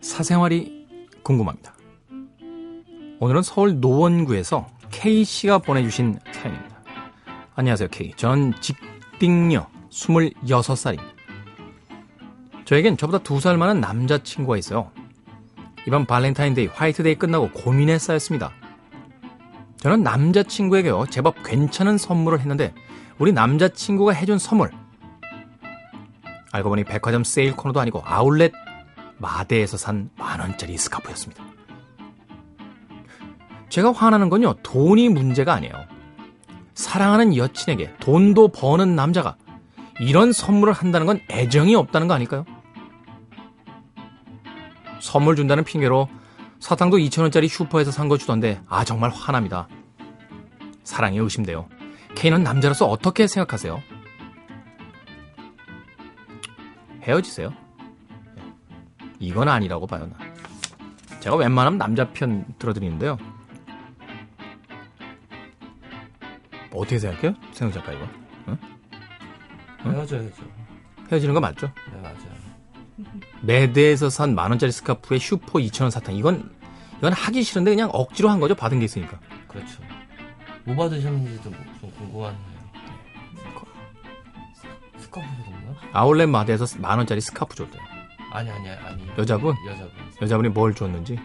사생활이 궁금합니다. 오늘은 서울 노원구에서 K씨가 보내주신 사연입니다. 안녕하세요, K. 전 직딩녀 26살입니다. 저에겐 저보다 두 살 많은 남자친구가 있어요. 이번 발렌타인데이 화이트데이 끝나고 고민에 쌓였습니다. 저는 남자친구에게요, 제법 괜찮은 선물을 했는데, 우리 남자친구가 해준 선물. 알고 보니 백화점 세일 코너도 아니고 아울렛 마대에서 산 만원짜리 스카프였습니다. 제가 화나는 건요, 돈이 문제가 아니에요. 사랑하는 여친에게 돈도 버는 남자가 이런 선물을 한다는 건 애정이 없다는 거 아닐까요? 선물 준다는 핑계로 사탕도 2천원짜리 슈퍼에서 산 거 주던데, 아, 정말 화납니다. 사랑이 의심돼요. K는 남자로서 어떻게 생각하세요? 헤어지세요. 이건 아니라고 봐요, 나. 제가 웬만하면 남자 편 들어드리는데요. 어떻게 생각해요? 생각 작가 이거? 응? 헤어져야죠. 헤어지는 거 맞죠? 네, 맞아요. 매대에서 산 만원짜리 스카프에 슈퍼 2천원 사탕. 이건, 이건 하기 싫은데 그냥 억지로 한 거죠. 받은 게 있으니까. 그렇죠. 뭐 받으셨는지도 뭐좀 궁금하네요. 스카프 줬나? 아울렛 마대에서 만원짜리 스카프 줬대요. 아니, 아니, 아니. 여자분? 여자분. 여자분이 뭘 줬는지.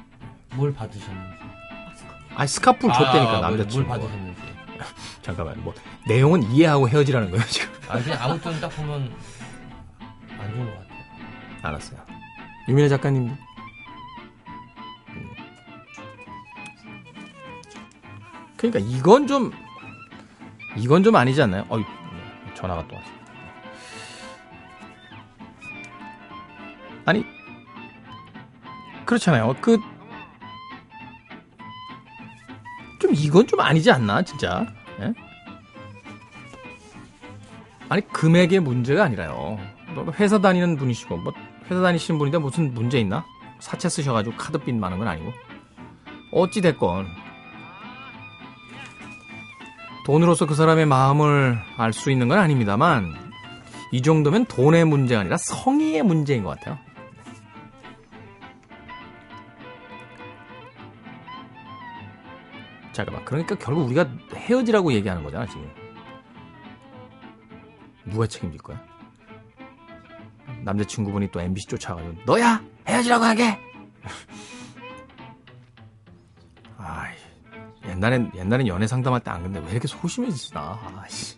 뭘 받으셨는지. 아니, 스카프를 줬다니까, 아, 남자친구. 뭘 받으셨는지. 잠깐만, 뭐, 내용은 이해하고 헤어지라는 거예요, 지금. 아니, 그냥 아무 튼 딱 보면 안 좋은 것 같아요. 알았어요. 유민혜 작가님도. 음. 그러니까 이건 좀 이건 좀 아니지 않나요? 어이 전화가 또 왔어. 아니 그렇잖아요. 그 좀 이건 좀 아니지 않나 진짜? 예? 아니 금액의 문제가 아니라요. 뭐 회사 다니는 분이시고 뭐 회사 다니시는 분인데 무슨 문제 있나? 사채 쓰셔가지고 카드빚 많은 건 아니고 어찌 됐건 돈으로서 그 사람의 마음을 알 수 있는 건 아닙니다만 이 정도면 돈의 문제가 아니라 성의의 문제인 것 같아요. 잠깐만 그러니까 결국 우리가 헤어지라고 얘기하는 거잖아 지금. 누가 책임질 거야? 남자친구분이 또 MBC 쫓아가지고 너야 헤어지라고 하게. 아 옛날엔 옛날엔 연애 상담할 때 안 근데 왜 이렇게 소심해지나? 아 씨.